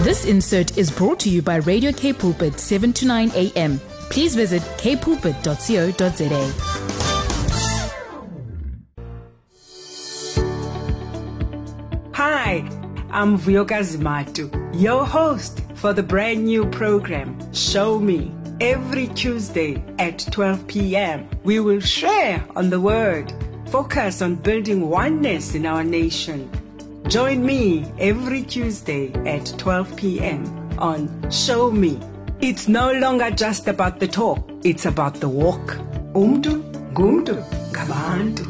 This insert is brought to you by Radio K Pulpit 7 to 9 a.m. Please visit kpulpit.co.za. Hi, I'm Vuyokazi Matu, your host for the brand new program, Show Me. Every Tuesday at 12 p.m., we will share on the Word, focus on building oneness in our nation Join me every Tuesday at 12 p.m. on Show Me. It's no longer just about the talk, it's about the walk. Umtu ngumtu ngabantu.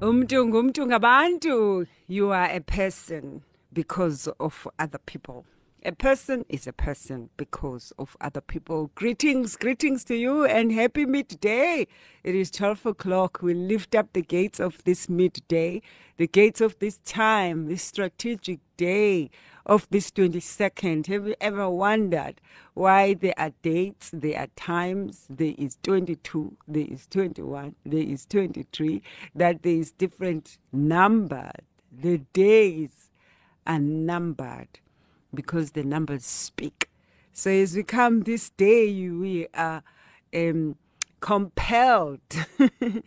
Umtu ngumtu ngabantu. You are a person because of other people. A person is a person because of other people. Greetings, greetings to you, and happy midday. It is 12 o'clock. We lift up the gates of this midday, the gates of this time, this strategic day of this 22nd. Have you ever wondered why there are dates, there are times, there is 22, there is 21, there is 23, that there is different numbered? The days are numbered because the numbers speak. So as we come this day, we are um, compelled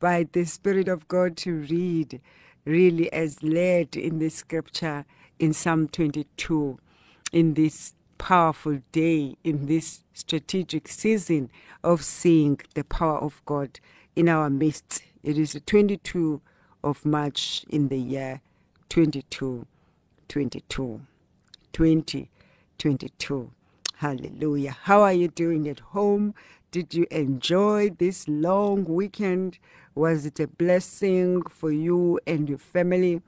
by the Spirit of God to read really as led in the scripture in Psalm 22 in this powerful day, in this strategic season of seeing the power of God in our midst. It is the 22 of March in the year 2222. 22. 2022. Hallelujah. How are you doing at home? Did you enjoy this long weekend? Was it a blessing for you and your family?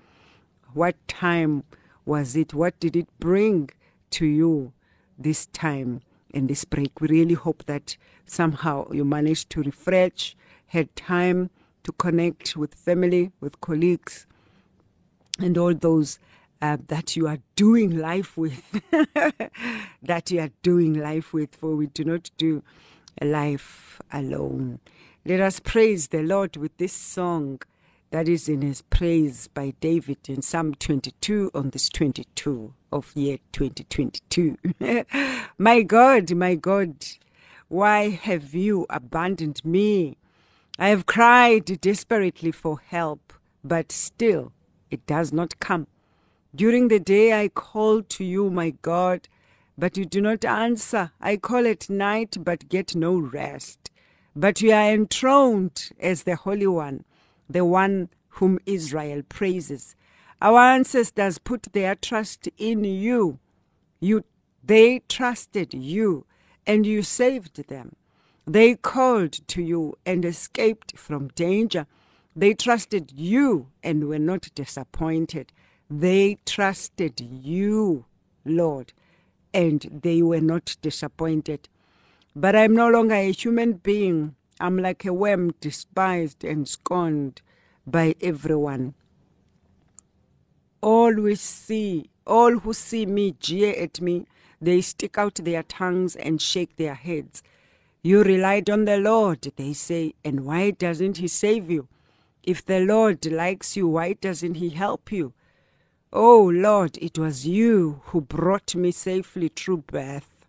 What time was it? What did it bring to you this time and this break? We really hope that somehow you managed to refresh, had time to connect with family, with colleagues, and all those uh, that you are doing life with, that you are doing life with, for we do not do life alone. Let us praise the Lord with this song that is in his praise by David in Psalm 22 on this 22 of year 2022. my God, my God, why have you abandoned me? I have cried desperately for help, but still it does not come. During the day I call to you, my God, but you do not answer. I call at night, but get no rest. But you are enthroned as the Holy One, the one whom Israel praises. Our ancestors put their trust in you. You they trusted you and you saved them. They called to you and escaped from danger. They trusted you and were not disappointed. They trusted you, Lord, and they were not disappointed. But I'm no longer a human being. I'm like a worm despised and scorned by everyone. All we see, all who see me jeer at me. They stick out their tongues and shake their heads. You relied on the Lord, they say, and why doesn't He save you? If the Lord likes you, why doesn't He help you? Oh Lord, it was you who brought me safely through birth.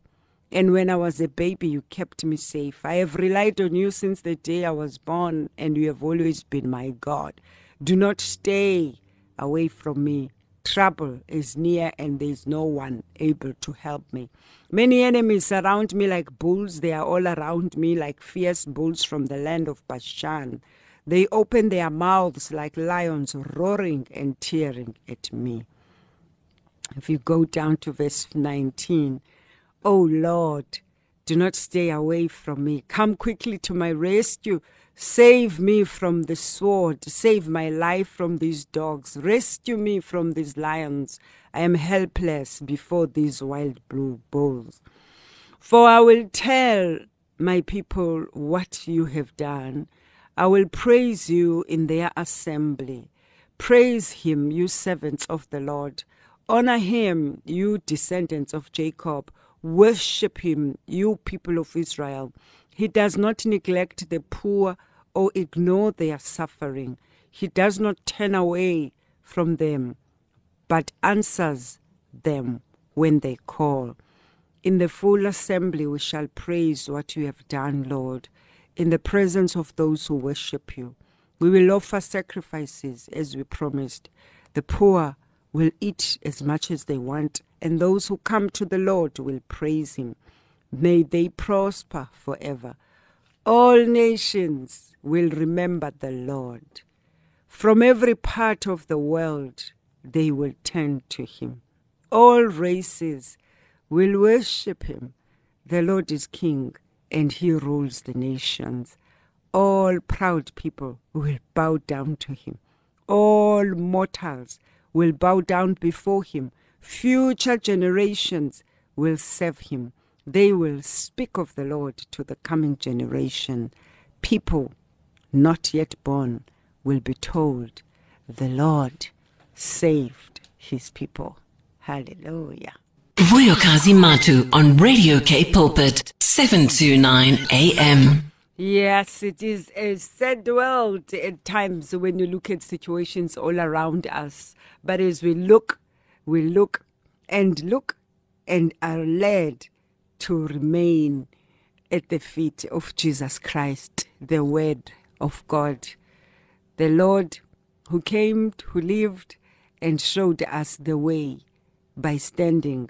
And when I was a baby, you kept me safe. I have relied on you since the day I was born, and you have always been my God. Do not stay away from me. Trouble is near, and there is no one able to help me. Many enemies surround me like bulls. They are all around me like fierce bulls from the land of Bashan. They open their mouths like lions, roaring and tearing at me. If you go down to verse 19, O Lord, do not stay away from me. Come quickly to my rescue. Save me from the sword. Save my life from these dogs. Rescue me from these lions. I am helpless before these wild blue bulls. For I will tell my people what you have done I will praise you in their assembly. Praise him, you servants of the Lord. Honor him, you descendants of Jacob. Worship him, you people of Israel. He does not neglect the poor or ignore their suffering. He does not turn away from them, but answers them when they call. In the full assembly, we shall praise what you have done, Lord, in the presence of those who worship you. We will offer sacrifices as we promised. The poor will eat as much as they want, and those who come to the Lord will praise him. May they prosper forever. All nations will remember the Lord. From every part of the world, they will turn to him. All races will worship him. The Lord is king, and he rules the nations. All proud people will bow down to him. All mortals will bow down before him. Future generations will serve him. They will speak of the Lord to the coming generation. People not yet born will be told, The Lord saved his people. Hallelujah. Vuyokazi Matu on Radio K Pulpit, 729 AM. Yes, it is a sad world at times when you look at situations all around us. But as we look, we look and look and are led to remain at the feet of Jesus Christ, the Word of God, the Lord who came, who lived, and showed us the way by standing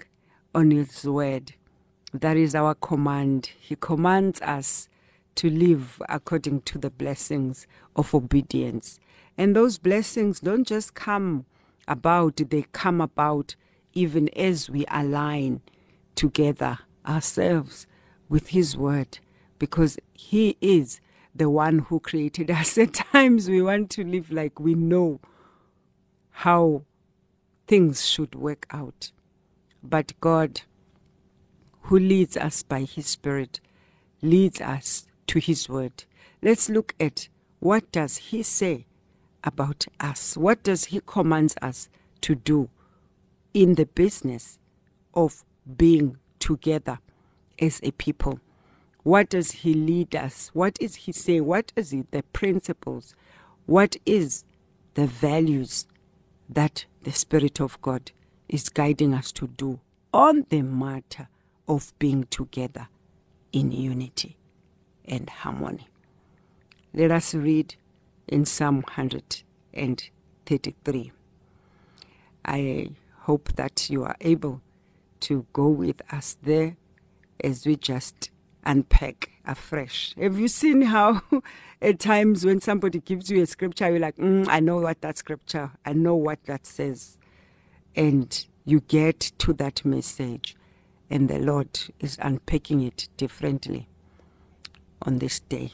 on His Word. That is our command. He commands us to live according to the blessings of obedience. And those blessings don't just come about, they come about even as we align together ourselves with His Word, because He is the one who created us. At times we want to live like we know how things should work out. But God, who leads us by His Spirit, leads us to His Word. Let's look at what does He say about us? What does He commands us to do in the business of being together as a people? What does He lead us? What is He say? What is it, the principles? What is the values that the Spirit of God is guiding us to do on the matter of being together in unity and harmony? Let us read in Psalm 133. I hope that you are able to go with us there as we just unpack afresh. Have you seen how at times when somebody gives you a scripture, you're like, mm, I know what that scripture, I know what that says. And you get to that message, and the Lord is unpacking it differently on this day.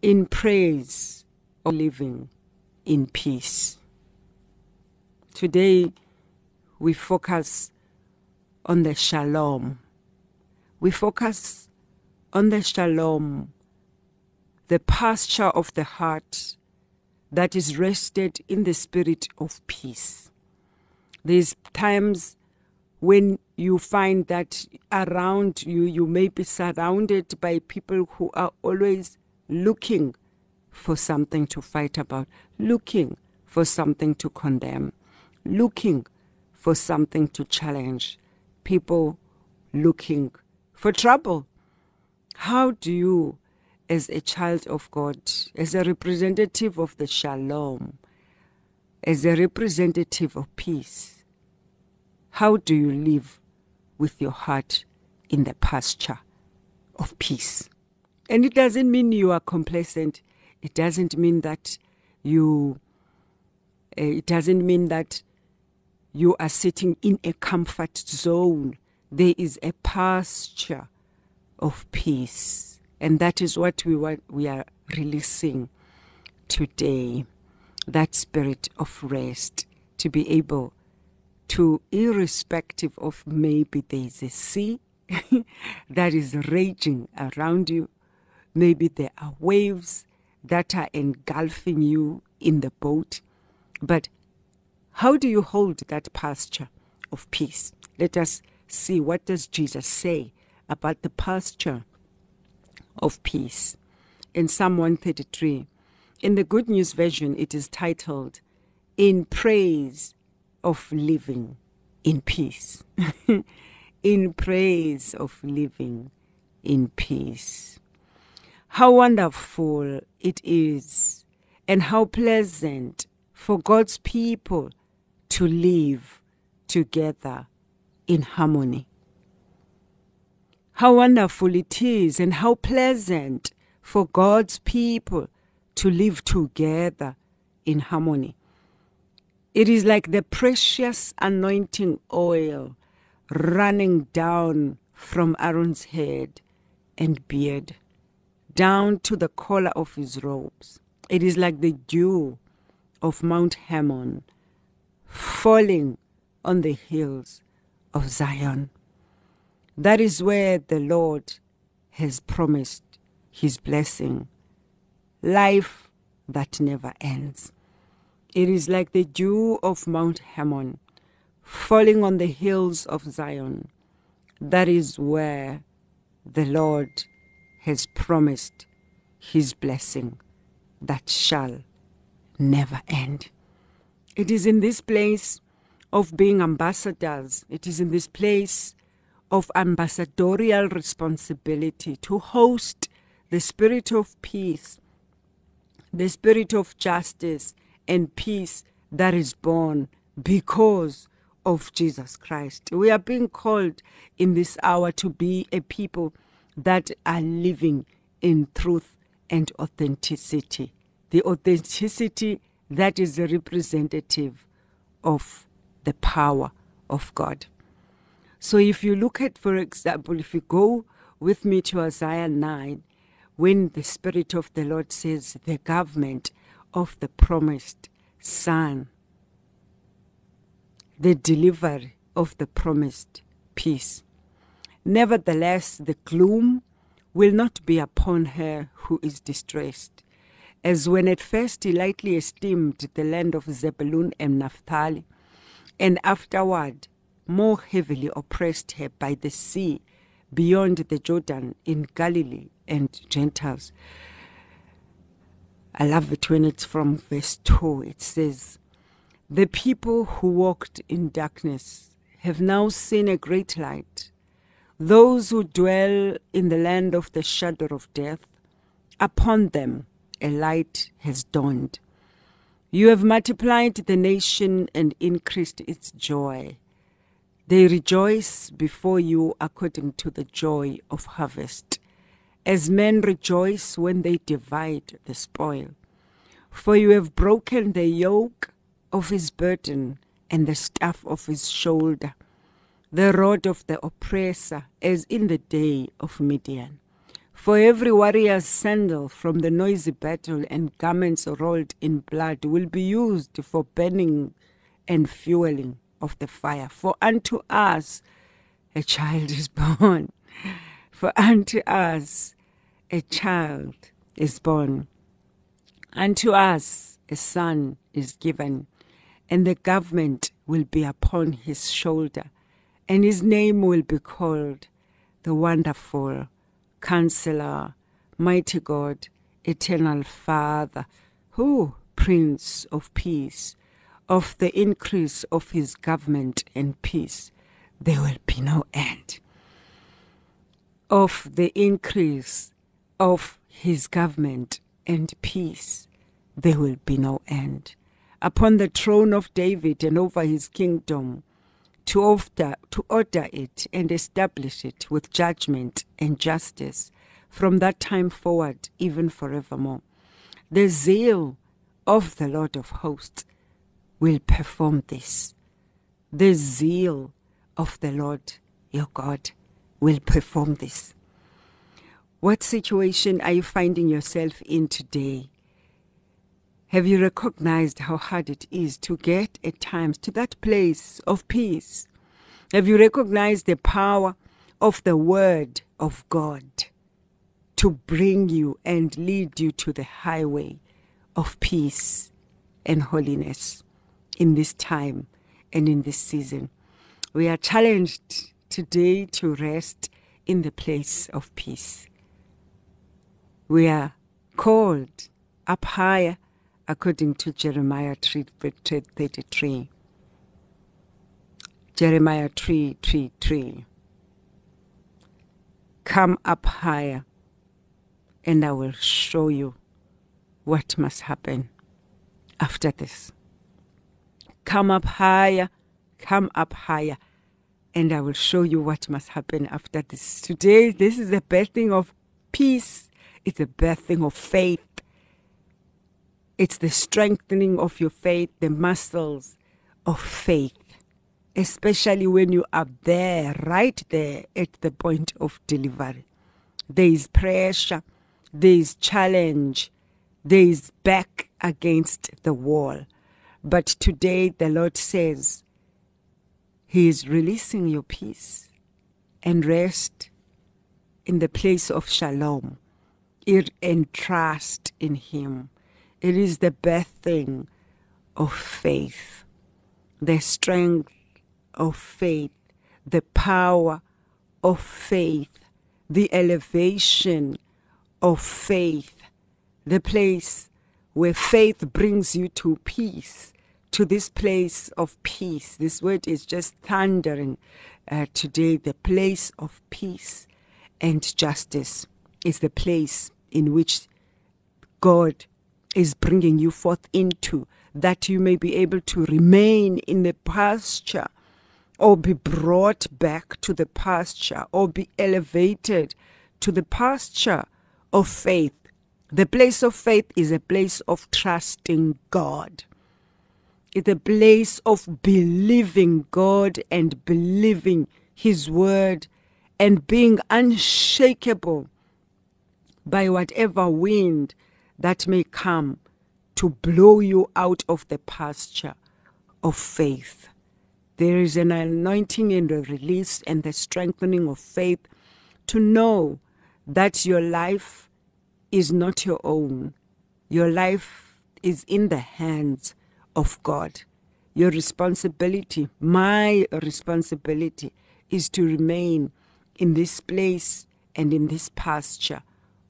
In praise of living in peace. Today, we focus on the shalom. We focus on the shalom, the pasture of the heart that is rested in the spirit of peace. There's times when you find that around you, you may be surrounded by people who are always looking for something to fight about, looking for something to condemn, looking for something to challenge, people looking for trouble. How do you, as a child of God, as a representative of the shalom, as a representative of peace, how do you live with your heart in the pasture of peace? And it doesn't mean you are complacent. It doesn't mean that you, uh, it doesn't mean that you are sitting in a comfort zone. There is a pasture of peace. And that is what we, we are releasing today that spirit of rest to be able to, irrespective of maybe there's a sea that is raging around you, maybe there are waves that are engulfing you in the boat, but how do you hold that pasture of peace? Let us see what does Jesus say about the pasture of peace. In Psalm 133, In the Good News Version, it is titled, In Praise of Living in Peace. in praise of living in peace. How wonderful it is and how pleasant for God's people to live together in harmony. How wonderful it is and how pleasant for God's people to live together in harmony. It is like the precious anointing oil running down from Aaron's head and beard, down to the collar of his robes. It is like the dew of Mount Hermon falling on the hills of Zion. That is where the Lord has promised his blessing, life that never ends. It is like the dew of Mount Hermon falling on the hills of Zion. That is where the Lord has promised his blessing that shall never end. It is in this place of being ambassadors, it is in this place of ambassadorial responsibility to host the spirit of peace, the spirit of justice and peace that is born because of Jesus Christ. We are being called in this hour to be a people that are living in truth and authenticity. The authenticity that is representative of the power of God. So if you look at, for example, if you go with me to Isaiah 9, when the Spirit of the Lord says the government of the promised Son the delivery of the promised peace. Nevertheless, the gloom will not be upon her who is distressed, as when at first he lightly esteemed the land of Zebulun and Naphtali, and afterward more heavily oppressed her by the sea beyond the Jordan in Galilee and Gentiles. I love it when it's from verse 2. It says, the people who walked in darkness have now seen a great light. Those who dwell in the land of the shadow of death, upon them a light has dawned. You have multiplied the nation and increased its joy. They rejoice before you according to the joy of harvest, as men rejoice when they divide the spoil. For you have broken the yoke of his burden and the staff of his shoulder, the rod of the oppressor, as in the day of Midian. For every warrior's sandal from the noisy battle and garments rolled in blood will be used for burning and fueling of the fire. For unto us a child is born. For unto us a child is born. Unto us a son is given and the government will be upon his shoulder, and his name will be called the Wonderful Counselor, Mighty God, Eternal Father, who Prince of Peace, of the increase of his government and peace, there will be no end. Of the increase of his government and peace, there will be no end upon the throne of David and over his kingdom, to order, to order it and establish it with judgment and justice from that time forward, even forevermore. The zeal of the Lord of hosts will perform this. The zeal of the Lord your God will perform this. What situation are you finding yourself in today? Have you recognized how hard it is to get at times to that place of peace? Have you recognized the power of the Word of God to bring you and lead you to the highway of peace and holiness in this time and in this season? We are challenged today to rest in the place of peace. We are called up higher, according to Jeremiah 3, 33. Jeremiah 3, 3, 3. Come up higher, and I will show you what must happen after this. Come up higher, come up higher, and I will show you what must happen after this. Today, this is the birthing of peace, it's a birthing of faith, it's the strengthening of your faith, the muscles of faith, especially when you are there, right there at the point of delivery. There is pressure, there is challenge, there is back against the wall. But today the Lord says He is releasing your peace and rest in the place of shalom. And trust in Him. It is the birthing of faith, the strength of faith, the power of faith, the elevation of faith, the place where faith brings you to peace, to this place of peace. This word is just thundering uh, today. The place of peace and justice is the place in which God is bringing you forth into, that you may be able to remain in the pasture or be brought back to the pasture or be elevated to the pasture of faith the place of faith is a place of trusting God. It's a place of believing God and believing His word and being unshakable by whatever wind that may come to blow you out of the pasture of faith. There is an anointing and a release and the strengthening of faith to know that your life is not your own. Your life is in the hands of God. Your responsibility, my responsibility, is to remain in this place and in this pasture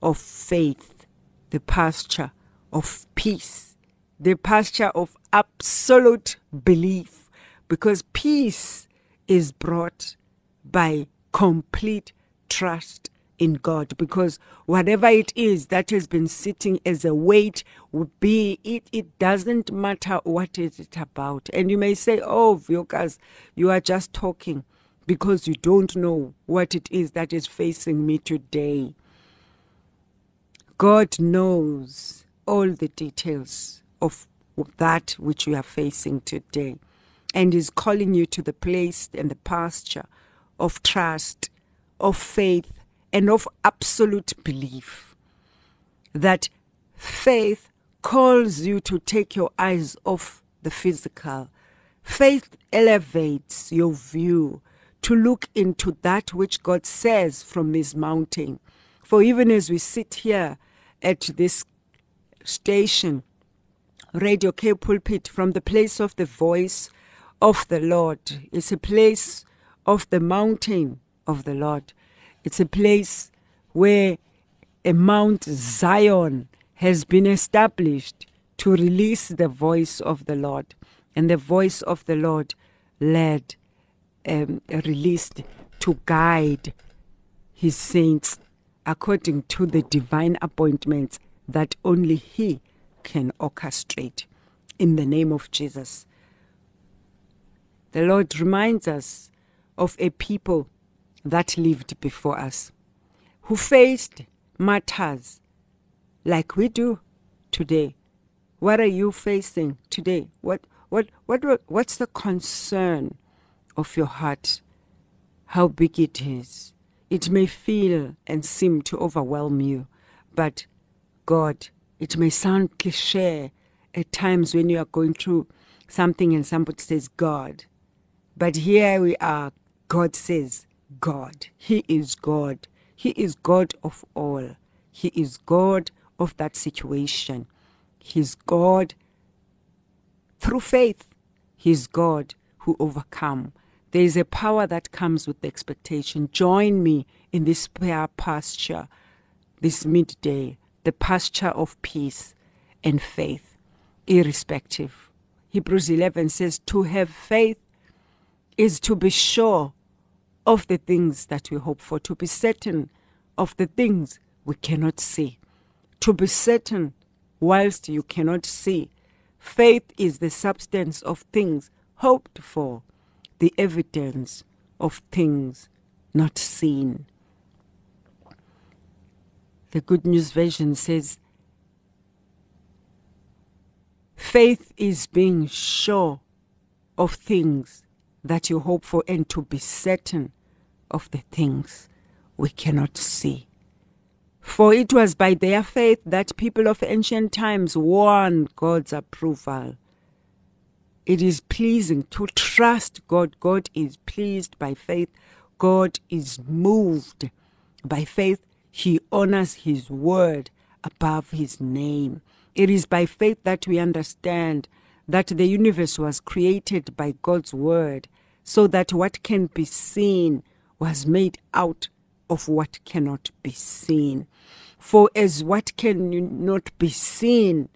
of faith, the pasture of peace, the pasture of absolute belief, because peace is brought by complete trust in God because whatever it is that has been sitting as a weight would be it it doesn't matter what is it about. And you may say oh Vuyokazi you are just talking because you don't know what it is that is facing me today. God knows all the details of that which you are facing today and is calling you to the place and the pasture of trust of faith and of absolute belief that faith calls you to take your eyes off the physical. Faith elevates your view to look into that which God says from this mountain. For even as we sit here at this station, Radio K Pulpit, from the place of the voice of the Lord, it's a place of the mountain of the Lord. It's a place where a Mount Zion has been established to release the voice of the Lord. And the voice of the Lord led, um, released to guide his saints according to the divine appointments that only he can orchestrate. In the name of Jesus. The Lord reminds us of a people that lived before us, who faced matters like we do today. What are you facing today? What, what, what, what's the concern of your heart? How big it is. It may feel and seem to overwhelm you, but God, it may sound cliche at times when you are going through something and somebody says God. But here we are, God says, God. He is God. He is God of all. He is God of that situation. He's God through faith. He's God who overcome. There is a power that comes with the expectation. Join me in this prayer pasture this midday, the pasture of peace, and faith, irrespective. Hebrews 11 says, To have faith is to be sure of the things that we hope for, to be certain of the things we cannot see, to be certain whilst you cannot see. Faith is the substance of things hoped for, the evidence of things not seen. The Good News Version says, Faith is being sure of things that you hope for and to be certain of the things we cannot see. For it was by their faith that people of ancient times won God's approval. It is pleasing to trust God. God is pleased by faith. God is moved by faith. He honors His word above His name. It is by faith that we understand that the universe was created by God's word, so that what can be seen was made out of what cannot be seen. For as what cannot be seen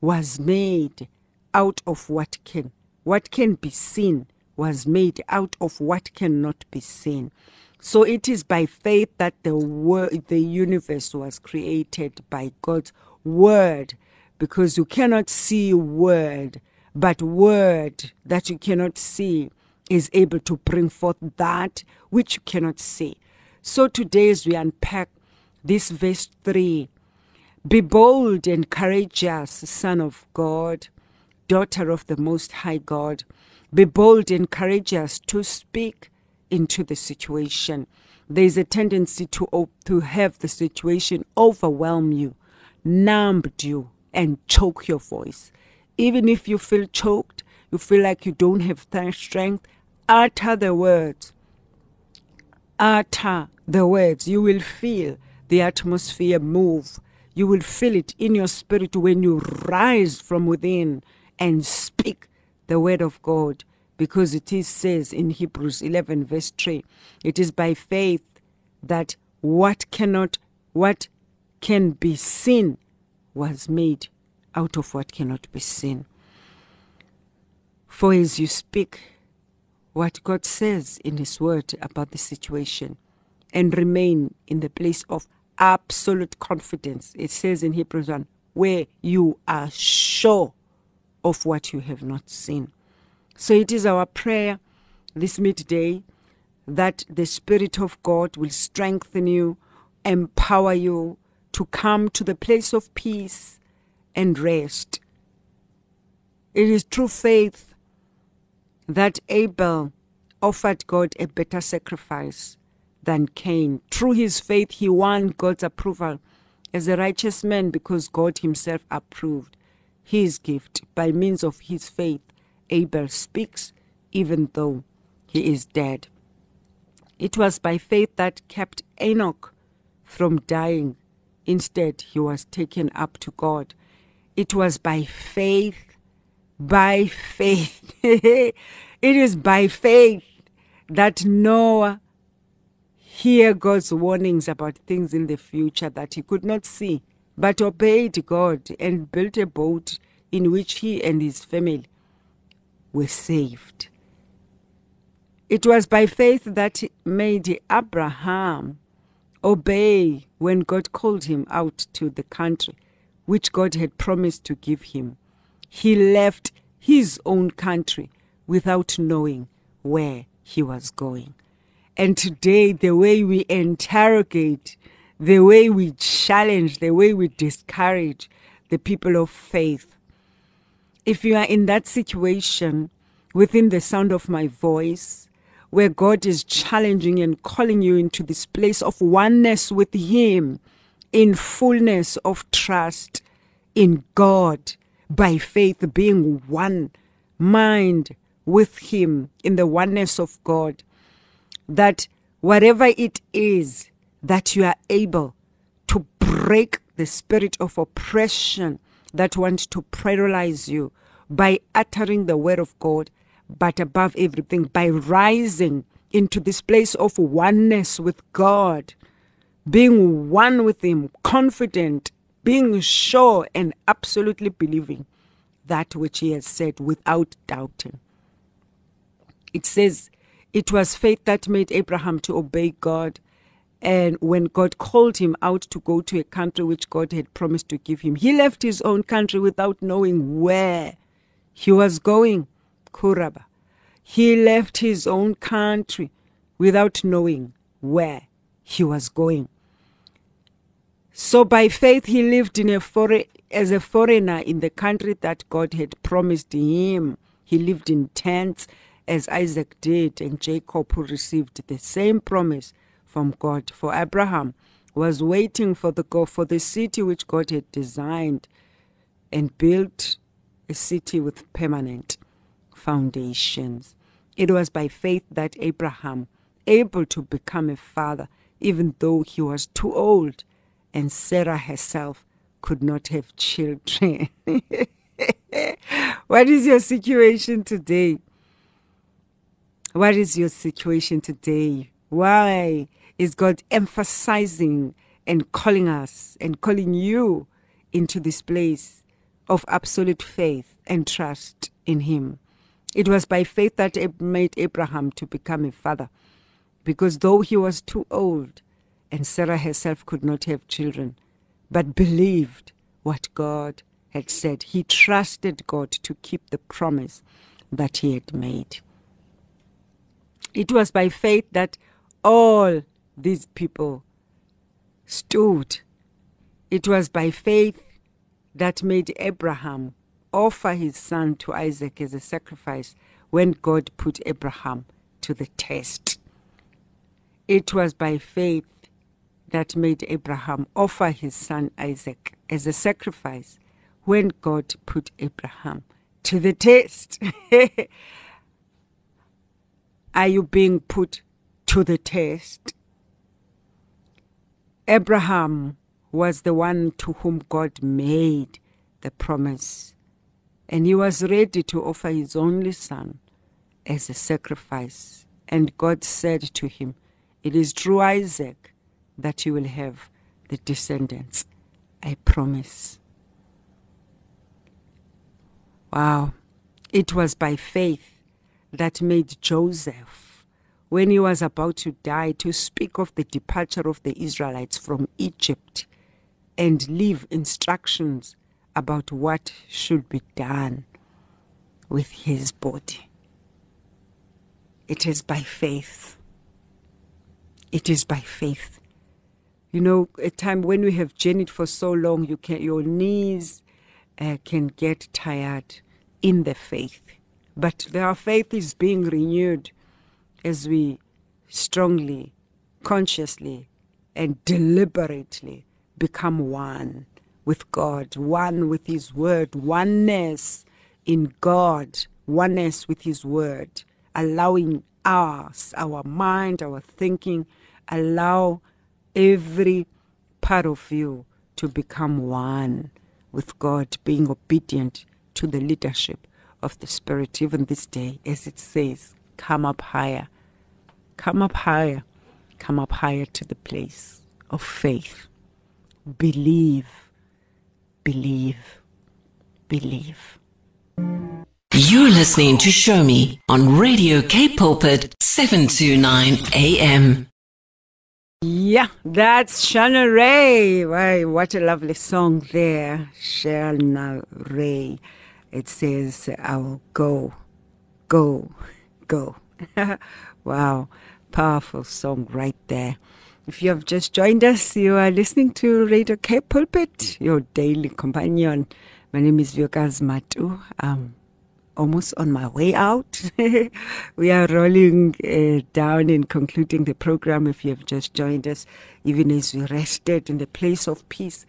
was made out of what can, what can be seen was made out of what cannot be seen. So it is by faith that the word, the universe was created by God's word, because you cannot see word, but word that you cannot see is able to bring forth that which you cannot see. So today, as we unpack this verse 3 Be bold and courageous, Son of God, daughter of the Most High God. Be bold and courageous to speak into the situation. There is a tendency to, to have the situation overwhelm you, numb you, and choke your voice. Even if you feel choked, you feel like you don't have strength, utter the words. Utter the words. You will feel the atmosphere move. You will feel it in your spirit when you rise from within and speak the word of God. Because it is says in Hebrews 11, verse 3, it is by faith that what cannot, what can be seen was made out of what cannot be seen. For as you speak what God says in His Word about the situation and remain in the place of absolute confidence. It says in Hebrews 1 where you are sure of what you have not seen. So it is our prayer this midday that the Spirit of God will strengthen you, empower you to come to the place of peace and rest. It is true faith that Abel offered God a better sacrifice than Cain. Through his faith, he won God's approval as a righteous man because God himself approved his gift. By means of his faith, Abel speaks even though he is dead. It was by faith that kept Enoch from dying. Instead, he was taken up to God. It was by faith, by faith. it is by faith that Noah hear God's warnings about things in the future that he could not see, but obeyed God and built a boat in which he and his family were saved. It was by faith that made Abraham obey when God called him out to the country which God had promised to give him. He left his own country without knowing where he was going. And today, the way we interrogate, the way we challenge, the way we discourage the people of faith. If you are in that situation within the sound of my voice, where God is challenging and calling you into this place of oneness with Him in fullness of trust in God by faith, being one mind with Him in the oneness of God that whatever it is that you are able to break the spirit of oppression that wants to paralyze you by uttering the word of God, but above everything, by rising into this place of oneness with God, being one with Him, confident being sure and absolutely believing that which he has said without doubting. It says, It was faith that made Abraham to obey God. And when God called him out to go to a country which God had promised to give him, he left his own country without knowing where he was going. Kuraba. He left his own country without knowing where he was going. So by faith he lived in a as a foreigner in the country that God had promised him. He lived in tents as Isaac did and Jacob who received the same promise from God. For Abraham was waiting for the for the city which God had designed and built a city with permanent foundations. It was by faith that Abraham able to become a father even though he was too old and Sarah herself could not have children. what is your situation today? What is your situation today? Why is God emphasizing and calling us and calling you into this place of absolute faith and trust in Him? It was by faith that made Abraham to become a father, because though he was too old, and Sarah herself could not have children, but believed what God had said. He trusted God to keep the promise that he had made. It was by faith that all these people stood. It was by faith that made Abraham offer his son to Isaac as a sacrifice when God put Abraham to the test. It was by faith that made Abraham offer his son Isaac as a sacrifice when God put Abraham to the test. Are you being put to the test? Abraham was the one to whom God made the promise, and he was ready to offer his only son as a sacrifice. And God said to him, It is true, Isaac that you will have the descendants. I promise. Wow. It was by faith that made Joseph, when he was about to die, to speak of the departure of the Israelites from Egypt and leave instructions about what should be done with his body. It is by faith. It is by faith you know, a time when we have journeyed for so long, you can your knees uh, can get tired in the faith, but our faith is being renewed as we strongly, consciously, and deliberately become one with God, one with His Word, oneness in God, oneness with His Word, allowing us, our mind, our thinking, allow every part of you to become one with God, being obedient to the leadership of the Spirit, even this day, as it says, come up higher, come up higher, come up higher to the place of faith. Believe, believe, believe. You're listening to Show Me on Radio K Pulpit 729 AM. Yeah, that's Shana Ray. Why, what a lovely song there. Shana Ray. It says, I will go, go, go. wow, powerful song right there. If you have just joined us, you are listening to Radio K Pulpit, your daily companion. My name is Vuyokazi Matu. Um, almost on my way out. we are rolling uh, down and concluding the program. If you have just joined us, even as we rested in the place of peace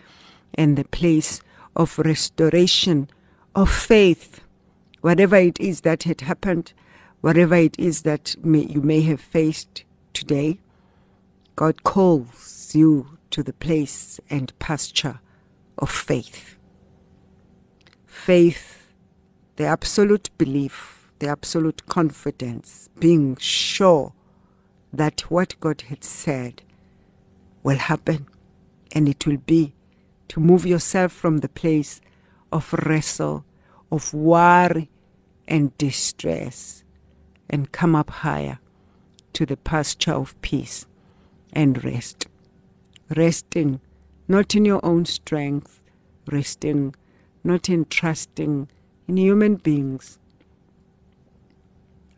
and the place of restoration of faith, whatever it is that had happened, whatever it is that may, you may have faced today, God calls you to the place and pasture of faith. Faith the absolute belief, the absolute confidence, being sure that what God had said will happen and it will be to move yourself from the place of wrestle, of worry and distress, and come up higher to the pasture of peace and rest. Resting not in your own strength, resting not in trusting in human beings,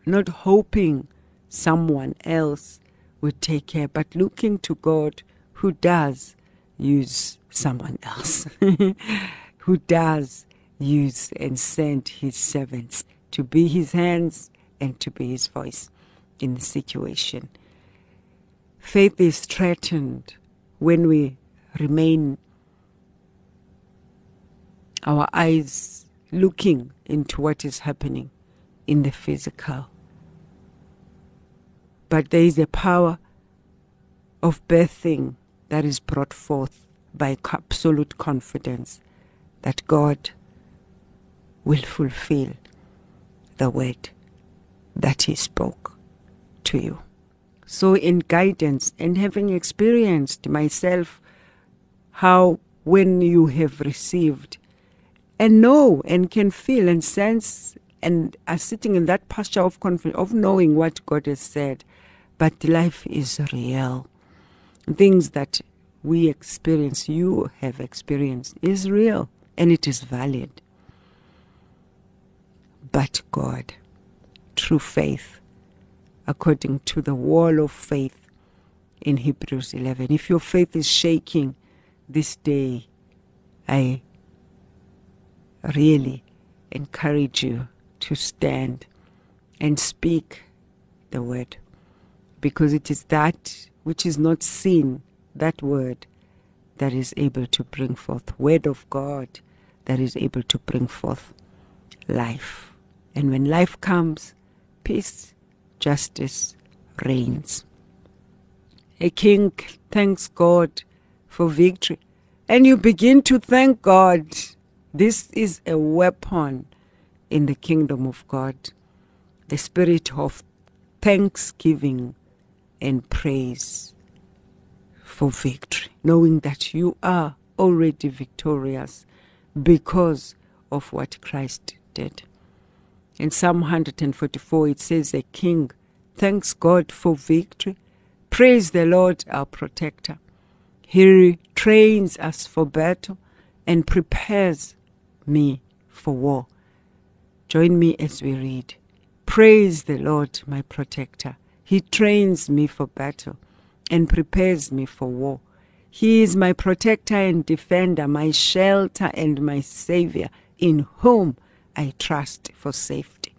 not hoping someone else would take care, but looking to God who does use someone else, who does use and send his servants to be his hands and to be his voice in the situation. Faith is threatened when we remain our eyes looking into what is happening in the physical. But there is a power of birthing that is brought forth by absolute confidence that God will fulfill the word that He spoke to you. So, in guidance and having experienced myself how when you have received and know and can feel and sense and are sitting in that posture of confidence of knowing what God has said, but life is real. Things that we experience, you have experienced, is real and it is valid. But God, true faith, according to the wall of faith in Hebrews 11. If your faith is shaking this day, I really encourage you to stand and speak the word because it is that which is not seen, that word, that is able to bring forth, word of God, that is able to bring forth life. And when life comes, peace justice reigns. A king thanks God for victory, and you begin to thank God. This is a weapon in the kingdom of God, the spirit of thanksgiving and praise for victory, knowing that you are already victorious because of what Christ did. In Psalm 144, it says, A king thanks God for victory. Praise the Lord, our protector. He trains us for battle and prepares me for war. Join me as we read. Praise the Lord, my protector. He trains me for battle and prepares me for war. He is my protector and defender, my shelter and my savior, in whom I trust for safety.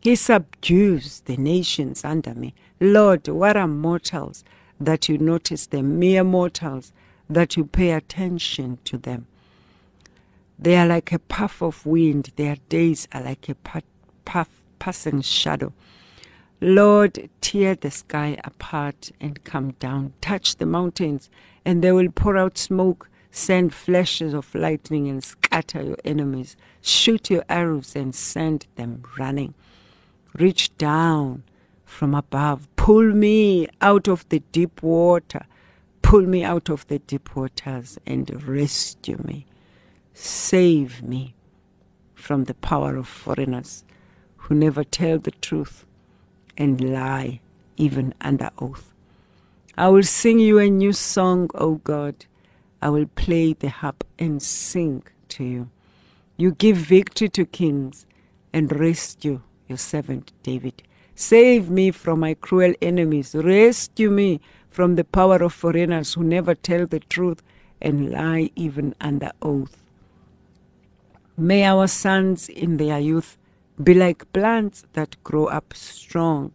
He subdues the nations under me. Lord, what are mortals that you notice them, mere mortals that you pay attention to them? They are like a puff of wind, their days are like a puff, passing shadow. Lord, tear the sky apart and come down, touch the mountains, and they will pour out smoke Send flashes of lightning and scatter your enemies. Shoot your arrows and send them running. Reach down from above. Pull me out of the deep water. Pull me out of the deep waters and rescue me. Save me from the power of foreigners who never tell the truth and lie even under oath. I will sing you a new song, O God. I will play the harp and sing to you. You give victory to kings and rescue your servant David. Save me from my cruel enemies. Rescue me from the power of foreigners who never tell the truth and lie even under oath. May our sons in their youth be like plants that grow up strong.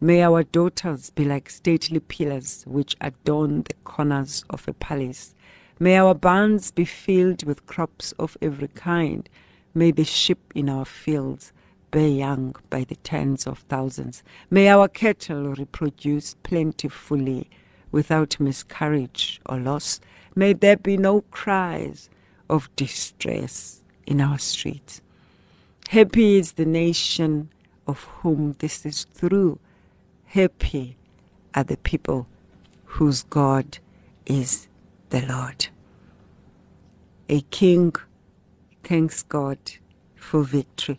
May our daughters be like stately pillars which adorn the corners of a palace. May our barns be filled with crops of every kind. May the sheep in our fields bear young by the tens of thousands. May our cattle reproduce plentifully without miscarriage or loss. May there be no cries of distress in our streets. Happy is the nation of whom this is through. Happy are the people whose God is the Lord. A king thanks God for victory.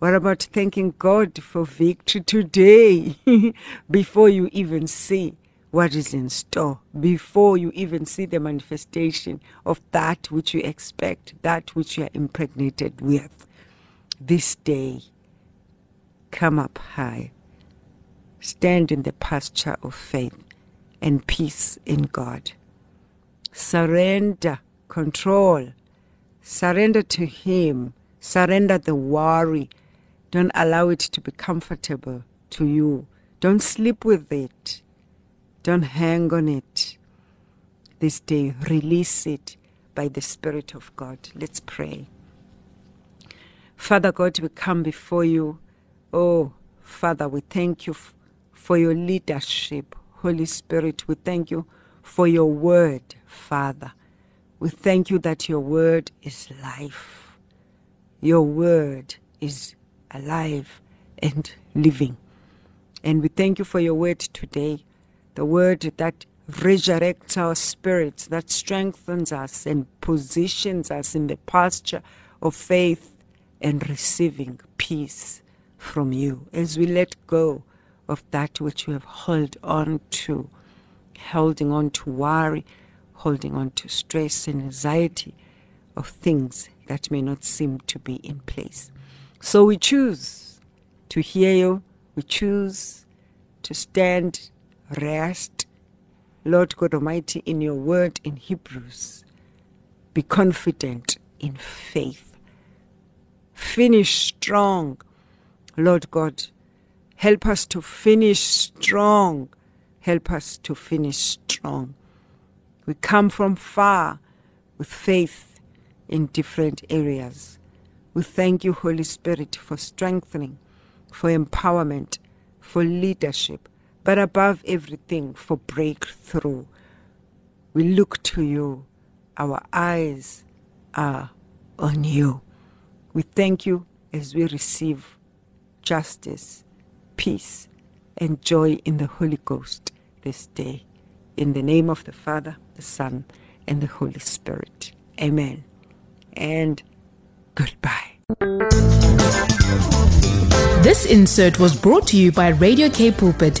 What about thanking God for victory today before you even see what is in store, before you even see the manifestation of that which you expect, that which you are impregnated with? This day, come up high, stand in the pasture of faith and peace in God. Surrender control, surrender to Him, surrender the worry. Don't allow it to be comfortable to you. Don't sleep with it. Don't hang on it. This day, release it by the Spirit of God. Let's pray. Father God, we come before you. Oh, Father, we thank you for your leadership. Holy Spirit, we thank you for your word, Father. We thank you that your word is life. Your word is alive and living. And we thank you for your word today, the word that resurrects our spirits, that strengthens us and positions us in the posture of faith and receiving peace from you as we let go of that which we have held on to, holding on to worry, holding on to stress and anxiety of things that may not seem to be in place. So we choose to hear you, we choose to stand, rest, Lord God Almighty, in your word in Hebrews. Be confident in faith. Finish strong, Lord God. Help us to finish strong. Help us to finish strong. We come from far with faith in different areas. We thank you, Holy Spirit, for strengthening, for empowerment, for leadership, but above everything, for breakthrough. We look to you. Our eyes are on you. We thank you as we receive justice, peace, and joy in the Holy Ghost this day. In the name of the Father, the Son, and the Holy Spirit. Amen. And goodbye. This insert was brought to you by Radio K Pulpit,